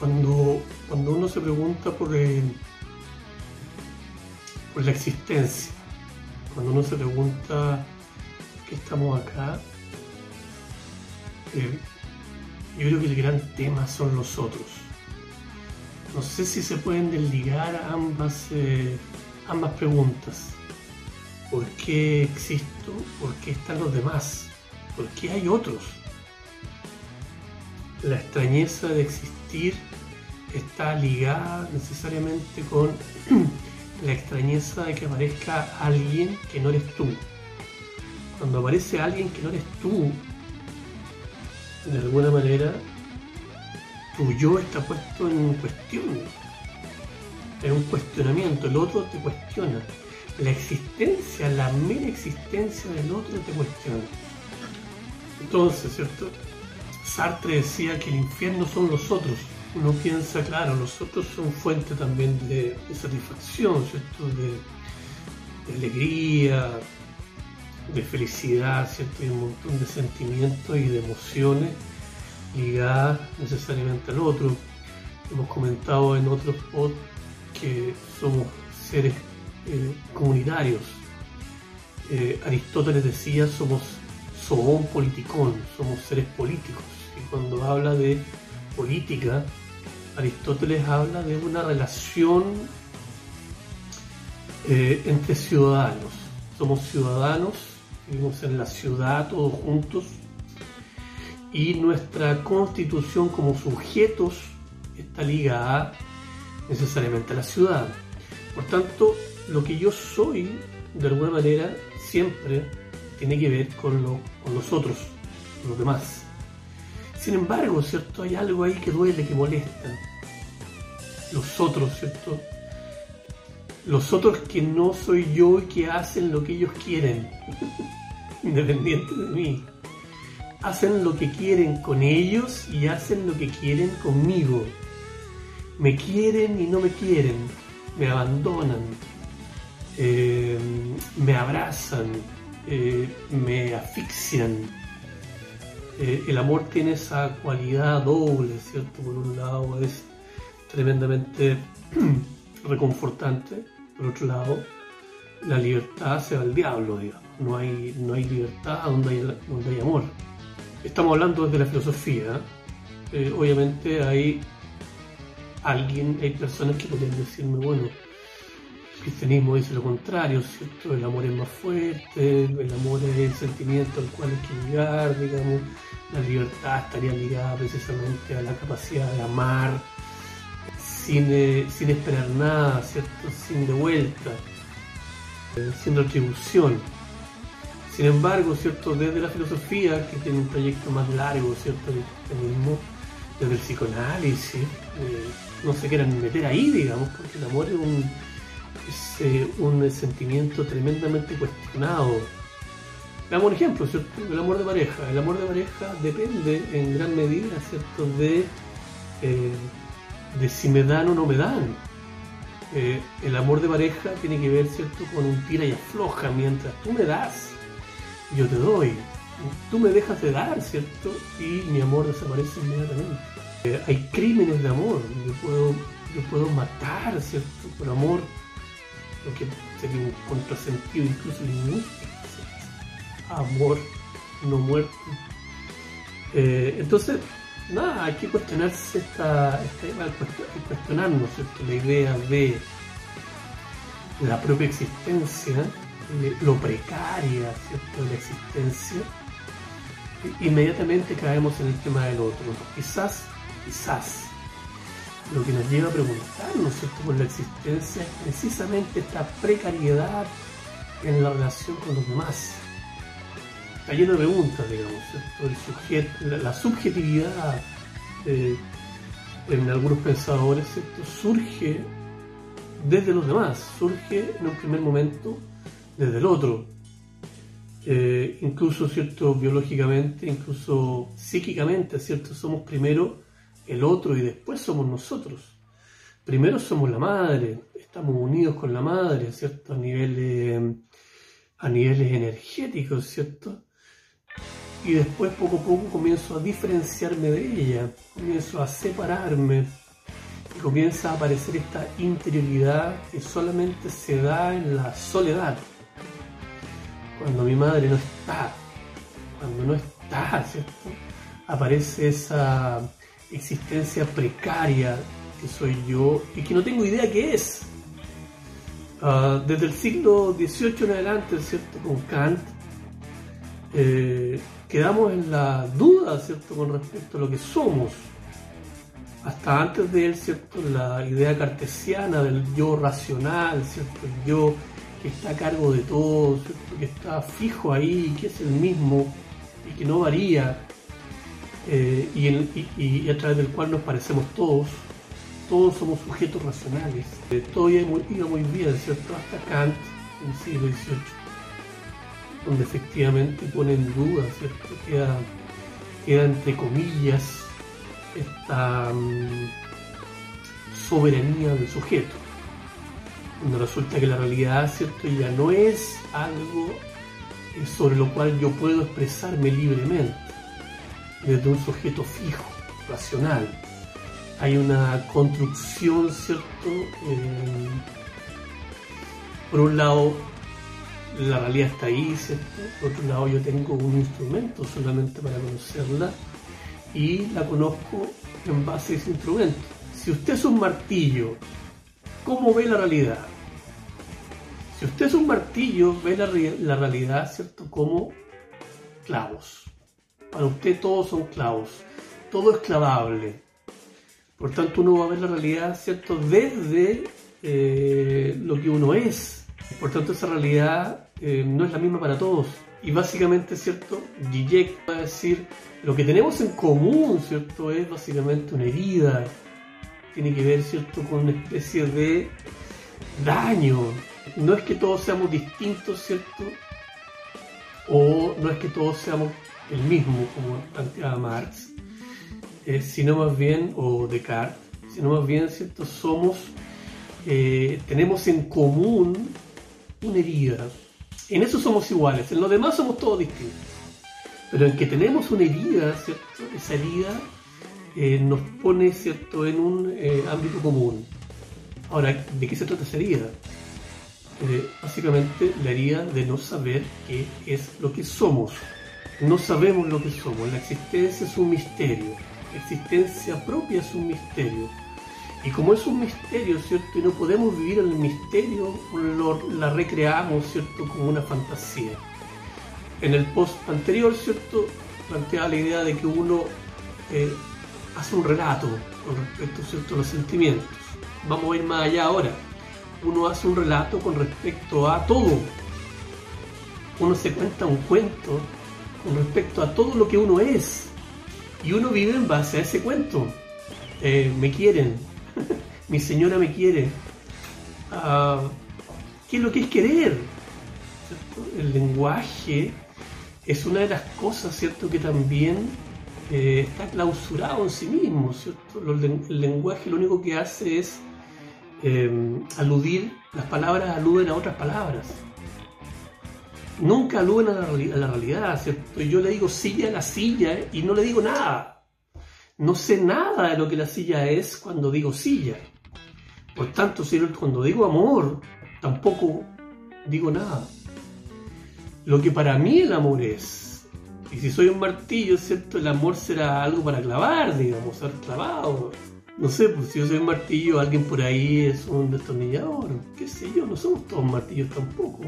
cuando, cuando uno se pregunta por, por la existencia, cuando uno se pregunta qué estamos acá, eh, yo creo que el gran tema son los otros. No sé si se pueden desligar ambas, eh, ambas preguntas. ¿Por qué existo? ¿Por qué están los demás? ¿Por qué hay otros? La extrañeza de existir está ligada necesariamente con la extrañeza de que aparezca alguien que no eres tú. Cuando aparece alguien que no eres tú, de alguna manera tu yo está puesto en cuestión, en un cuestionamiento, el otro te cuestiona. La existencia, la mera existencia del otro te cuestiona. Entonces, ¿cierto? Sartre decía que el infierno son los otros. Uno piensa, claro, los otros son fuente también de, satisfacción, ¿cierto? De, alegría, de felicidad, ¿cierto? Y un montón de sentimientos y de emociones ligadas necesariamente al otro. Hemos comentado en otros pods que somos seres eh, comunitarios. Eh, Aristóteles decía somos un politicón, somos seres políticos. Y cuando habla de política, Aristóteles habla de una relación eh, entre ciudadanos. Somos ciudadanos, vivimos en la ciudad todos juntos y nuestra constitución como sujetos está ligada necesariamente a la ciudad. Por tanto, lo que yo soy, de alguna manera, siempre tiene que ver con, lo, con los otros, con los demás. Sin embargo, ¿cierto? Hay algo ahí que duele, que molesta. Los otros, ¿cierto? Los otros que no soy yo y que hacen lo que ellos quieren, independiente de mí. Hacen lo que quieren con ellos y hacen lo que quieren conmigo. Me quieren y no me quieren. Me abandonan. Eh, me abrazan eh, me asfixian. Eh, el amor tiene esa cualidad doble, ¿cierto? Por un lado es tremendamente reconfortante, por otro lado la libertad se va al diablo, digamos. No hay, no hay libertad donde hay, donde hay amor. Estamos hablando desde la filosofía. Eh, obviamente hay alguien, hay personas que pueden decirme, bueno, el cristianismo dice lo contrario, ¿cierto? El amor es más fuerte, el amor es el sentimiento al cual hay que llegar, digamos. La libertad estaría ligada precisamente a la capacidad de amar sin, eh, sin esperar nada, ¿cierto? Sin de vuelta, eh, sin retribución. Sin embargo, ¿cierto? Desde la filosofía, que tiene un proyecto más largo, ¿cierto? Del cristianismo, desde el psicoanálisis, eh, no se quieran meter ahí, digamos, porque el amor es un es eh, un sentimiento tremendamente cuestionado. Veamos un ejemplo, El amor de pareja. El amor de pareja depende en gran medida, ¿cierto? De, eh, de si me dan o no me dan. Eh, el amor de pareja tiene que ver, ¿cierto? Con un tira y afloja. Mientras tú me das, yo te doy. Tú me dejas de dar, ¿cierto? Y mi amor desaparece inmediatamente. hay crímenes de amor. Yo puedo, yo puedo matar, ¿cierto? Por amor lo que sería un contrasentido incluso lingüístico. Amor, no muerte. Eh, entonces, nada, hay que cuestionarse esta, esta cuestionarnos la idea de la propia existencia, eh, lo precaria ¿cierto? de la existencia. Inmediatamente caemos en el tema del otro. Quizás, quizás lo que nos lleva a preguntarnos por la existencia es precisamente esta precariedad en la relación con los demás. Está lleno de preguntas, digamos, El sujeto, la, subjetividad eh, en algunos pensadores surge desde los demás, surge en un primer momento desde el otro. Eh, incluso cierto biológicamente, incluso psíquicamente, cierto, somos primero el otro y después somos nosotros. Primero somos la madre, estamos unidos con la madre, ¿cierto? A niveles, a niveles energéticos, ¿cierto? Y después poco a poco comienzo a diferenciarme de ella, comienzo a separarme, y comienza a aparecer esta interioridad que solamente se da en la soledad. Cuando mi madre no está, cuando no está, ¿cierto? Aparece esa existencia precaria que soy yo y que no tengo idea qué es. Ah, desde el siglo XVIII en adelante, ¿cierto? Con Kant, eh, quedamos en la duda, ¿cierto? Con respecto a lo que somos. Hasta antes de él, ¿cierto? La idea cartesiana del yo racional, ¿cierto? El yo que está a cargo de todo. Que está fijo ahí, que es el mismo y que no varía. Eh, y, a través del cual nos parecemos todos, todos somos sujetos racionales. Eh, todo iba muy, bien, ¿cierto? Hasta Kant en el siglo XVIII, donde efectivamente pone en duda, ¿cierto? Queda, queda entre comillas esta mm, soberanía del sujeto, donde resulta que la realidad, ¿cierto? Ya no es algo eh, sobre lo cual yo puedo expresarme libremente, desde un sujeto fijo, racional hay una construcción, ¿cierto? Eh, por un lado, la realidad está ahí, ¿cierto? Por otro lado, yo tengo un instrumento solamente para conocerla y la conozco en base a ese instrumento. Si usted es un martillo, ¿cómo ve la realidad? Si usted es un martillo, ve la, la realidad, ¿cierto? Como clavos. Para usted todos son clavos. Todo es clavable por tanto, uno va a ver la realidad, ¿cierto?, desde eh, lo que uno es. Por tanto, esa realidad eh, no es la misma para todos. Y básicamente, ¿cierto? Zizek va a decir, lo que tenemos en común, ¿cierto? Es básicamente una herida. Tiene que ver, ¿cierto? Con una especie de daño. No es que todos seamos distintos, ¿cierto? O no es que todos seamos el mismo, como planteaba Marx eh, sino más bien, o Descartes, sino más bien, ¿cierto? Somos, eh, tenemos en común una herida. En eso somos iguales, en lo demás somos todos distintos. Pero en que tenemos una herida, ¿cierto? Esa herida eh, nos pone, ¿cierto?, en un ámbito común. Ahora, ¿de qué se trata esa herida? básicamente la herida de no saber qué es lo que somos. No sabemos lo que somos, la existencia es un misterio existencia propia es un misterio. Y como es un misterio, ¿cierto? Y no podemos vivir en el misterio, la recreamos, ¿cierto? Como una fantasía. En el post anterior, ¿cierto? Planteaba la idea de que uno eh, hace un relato con respecto, ¿cierto? A los sentimientos. Vamos a ir más allá ahora. Uno hace un relato con respecto a todo. Uno se cuenta un cuento con respecto a todo lo que uno es y uno vive en base a ese cuento. Eh, me quieren, mi señora me quiere. Ah, ¿Qué es lo que es querer? El lenguaje es una de las cosas, ¿cierto?, que también eh, está clausurado en sí mismo, ¿cierto? El lenguaje lo único que hace es eh, aludir, las palabras aluden a otras palabras nunca aluden a la, realidad, ¿cierto? Yo le digo silla a la silla y no le digo nada. No sé nada de lo que la silla es cuando digo silla. Por tanto, cuando digo amor, tampoco digo nada. Lo que para mí el amor es, y si soy un martillo, ¿cierto? El amor será algo para clavar, digamos, ser clavado. No sé, pues si yo soy un martillo, alguien por ahí es un destornillador, qué sé yo, no somos todos martillos tampoco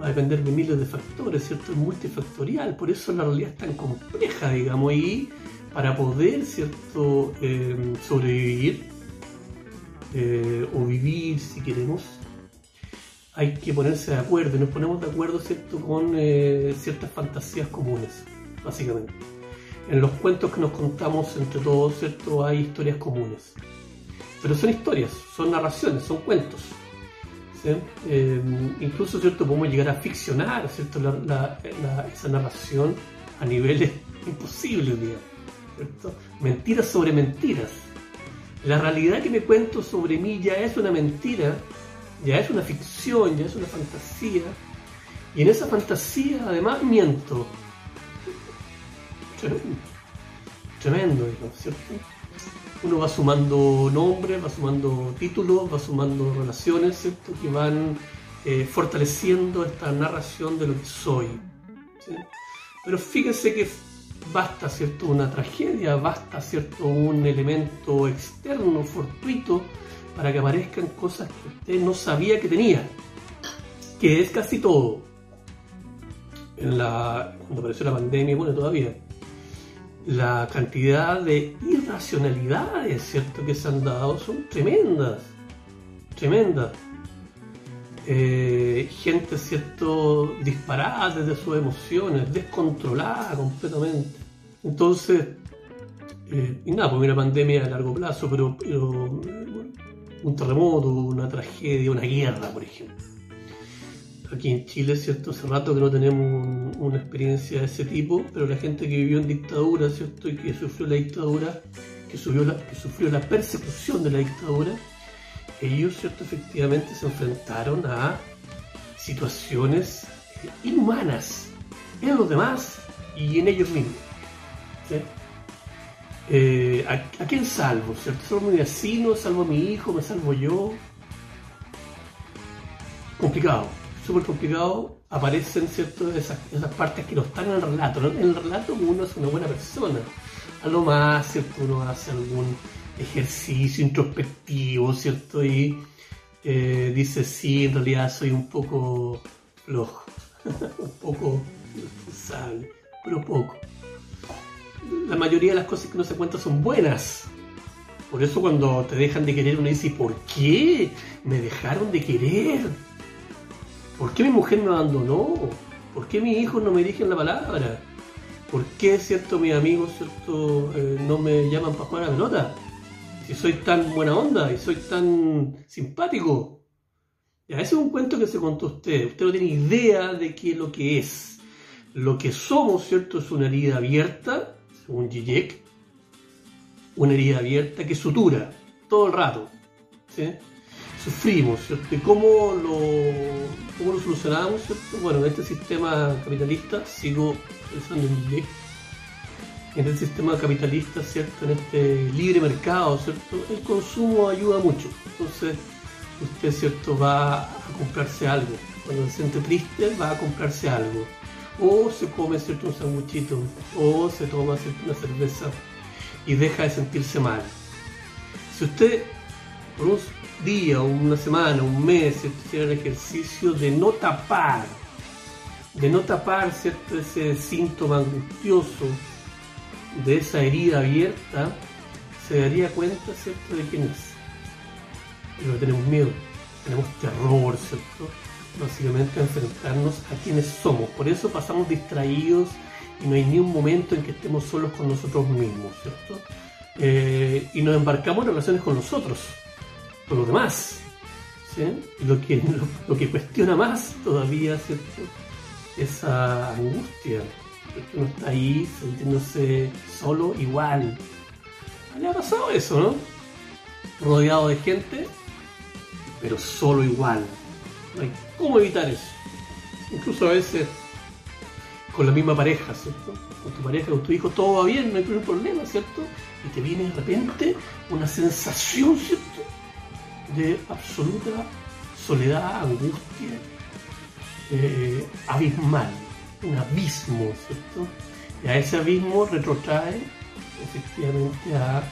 va a depender de miles de factores, ¿cierto? Es multifactorial, por eso la realidad es tan compleja, digamos, y para poder, ¿cierto?, em, sobrevivir eh, o vivir, si queremos, hay que ponerse de acuerdo, y nos ponemos de acuerdo, ¿cierto?, con eh, ciertas fantasías comunes, básicamente. En los cuentos que nos contamos entre todos, ¿cierto?, hay historias comunes. Pero son historias, son narraciones, son cuentos eh, incluso ¿cierto? podemos llegar a ficcionar ¿cierto? esa narración a niveles imposibles, digamos, mentiras sobre mentiras. La realidad que me cuento sobre mí ya es una mentira, ya es una ficción, ya es una fantasía, y en esa fantasía además miento. Tremendo, tremendo ¿cierto? Uno va sumando nombres, va sumando títulos, va sumando relaciones, ¿cierto? Que van eh, fortaleciendo esta narración de lo que soy. Pero fíjense que basta, ¿cierto? Una tragedia, basta, ¿cierto? Un elemento externo, fortuito, para que aparezcan cosas que usted no sabía que tenía, que es casi todo. Cuando apareció la pandemia, bueno, todavía, la cantidad de irracionalidades, ¿cierto?, que se han dado son tremendas, tremendas. Eh, gente, ¿cierto?, disparada desde sus emociones, descontrolada completamente. Entonces, eh, y nada, pues una pandemia a largo plazo, pero, pero un terremoto, una tragedia, una guerra, por ejemplo aquí en Chile, ¿cierto? Hace rato que no tenemos una experiencia de ese tipo, pero la gente que vivió en dictadura, ¿cierto? Y que sufrió la dictadura, que sufrió la, persecución de la dictadura, ellos, ¿cierto? Efectivamente se enfrentaron a situaciones inhumanas en los demás y en ellos mismos. Eh, ¿a, quién salvo? ¿Cierto? ¿Salvo mi vecino? ¿Salvo a mi hijo? ¿Me salvo yo? Complicado súper complicado, aparecen ¿cierto? Esas, esas partes que no están en el relato. En el relato uno es una buena persona. A lo más, ¿cierto? Uno hace algún ejercicio introspectivo, ¿cierto? Y eh, dice, sí, en realidad soy un poco flojo, un poco irresponsable, pero poco. La mayoría de las cosas que uno se cuenta son buenas. Por eso cuando te dejan de querer uno dice, ¿por qué? Me dejaron de querer ¿Por qué mi mujer me abandonó? ¿Por qué mis hijos no me dirigen la palabra? ¿Por qué, cierto, mis amigos, cierto, eh, no me llaman para jugar a la pelota? Si soy tan buena onda y soy tan simpático. Ya, ese es un cuento que se contó usted. Usted no tiene idea de qué es lo que es. Lo que somos, ¿cierto? Es una herida abierta, según Zizek. Una herida abierta que sutura todo el rato. ¿sí? Sufrimos, ¿cierto? ¿Y cómo lo, cómo lo solucionamos, ¿cierto? Bueno, en este sistema capitalista, sigo pensando en inglés, en este sistema capitalista, ¿cierto? En este libre mercado, ¿cierto? El consumo ayuda mucho. Entonces, usted, ¿cierto? Va a comprarse algo. Cuando se siente triste, va a comprarse algo. O se come, ¿cierto? Un sanguchito. O se toma, ¿cierto? Una cerveza. Y deja de sentirse mal. Si usted, por un día, una semana, un mes, hiciera el ejercicio de no tapar, de no tapar ese síntoma angustioso de esa herida abierta, se daría cuenta ¿cierto? de quién es. Pero tenemos miedo, tenemos terror, ¿cierto? Básicamente enfrentarnos a quienes somos. Por eso pasamos distraídos y no hay ni un momento en que estemos solos con nosotros mismos, ¿cierto? Eh, y nos embarcamos en relaciones con nosotros con los demás. Lo, que, lo, que cuestiona más todavía, ¿cierto? Esa angustia, porque uno está ahí sintiéndose solo igual. Le ha pasado eso, ¿no? Rodeado de gente, pero solo igual. Cómo evitar eso. Incluso a veces con la misma pareja, ¿cierto? Con tu pareja, con tu hijo, todo va bien, no hay problema, ¿cierto? Y te viene de repente una sensación, ¿cierto? De absoluta soledad, angustia, eh, abismal, un abismo, ¿cierto? Y a ese abismo retrotrae efectivamente a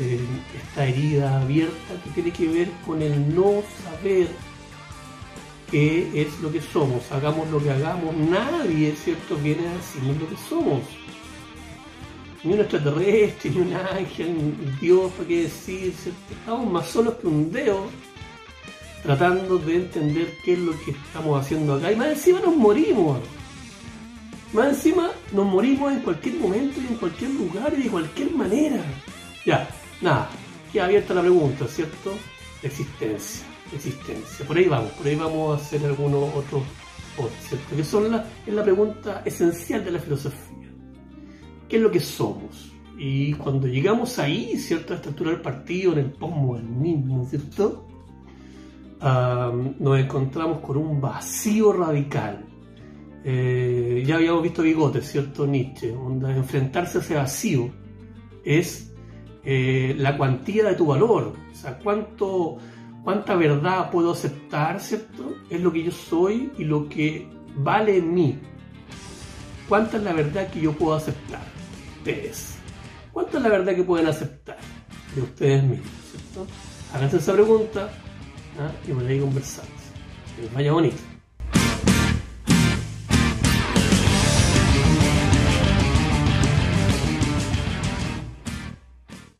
eh, esta herida abierta que tiene que ver con el no saber qué es lo que somos, hagamos lo que hagamos, nadie, ¿cierto?, viene a decirnos lo que somos ni un extraterrestre, ni un ángel, ni Dios, ¿para qué decir? Estamos más solos que un dedo tratando de entender qué es lo que estamos haciendo acá. Y más encima nos morimos. Más encima nos morimos en cualquier momento y en cualquier lugar y de cualquier manera. Ya, nada, queda abierta la pregunta, ¿cierto? Existencia, existencia. Por ahí vamos, por ahí vamos a hacer algunos otros, ¿cierto? Que son es la pregunta esencial de la filosofía qué es lo que somos. Y cuando llegamos ahí, ¿cierto? A esta altura del partido, en el postmodernismo, ¿cierto? nos encontramos con un vacío radical. Eh, ya habíamos visto Bigote, ¿cierto? Nietzsche, donde enfrentarse a ese vacío es eh, la cuantía de tu valor, o sea, cuánto, cuánta verdad puedo aceptar, ¿cierto? Es lo que yo soy y lo que vale en mí. ¿Cuánta es la verdad que yo puedo aceptar? Ustedes. ¿Cuánta es la verdad que pueden aceptar de ustedes mismos, ¿cierto? Háganse esa pregunta ¿ah? y por ahí conversamos. Que les vaya bonito.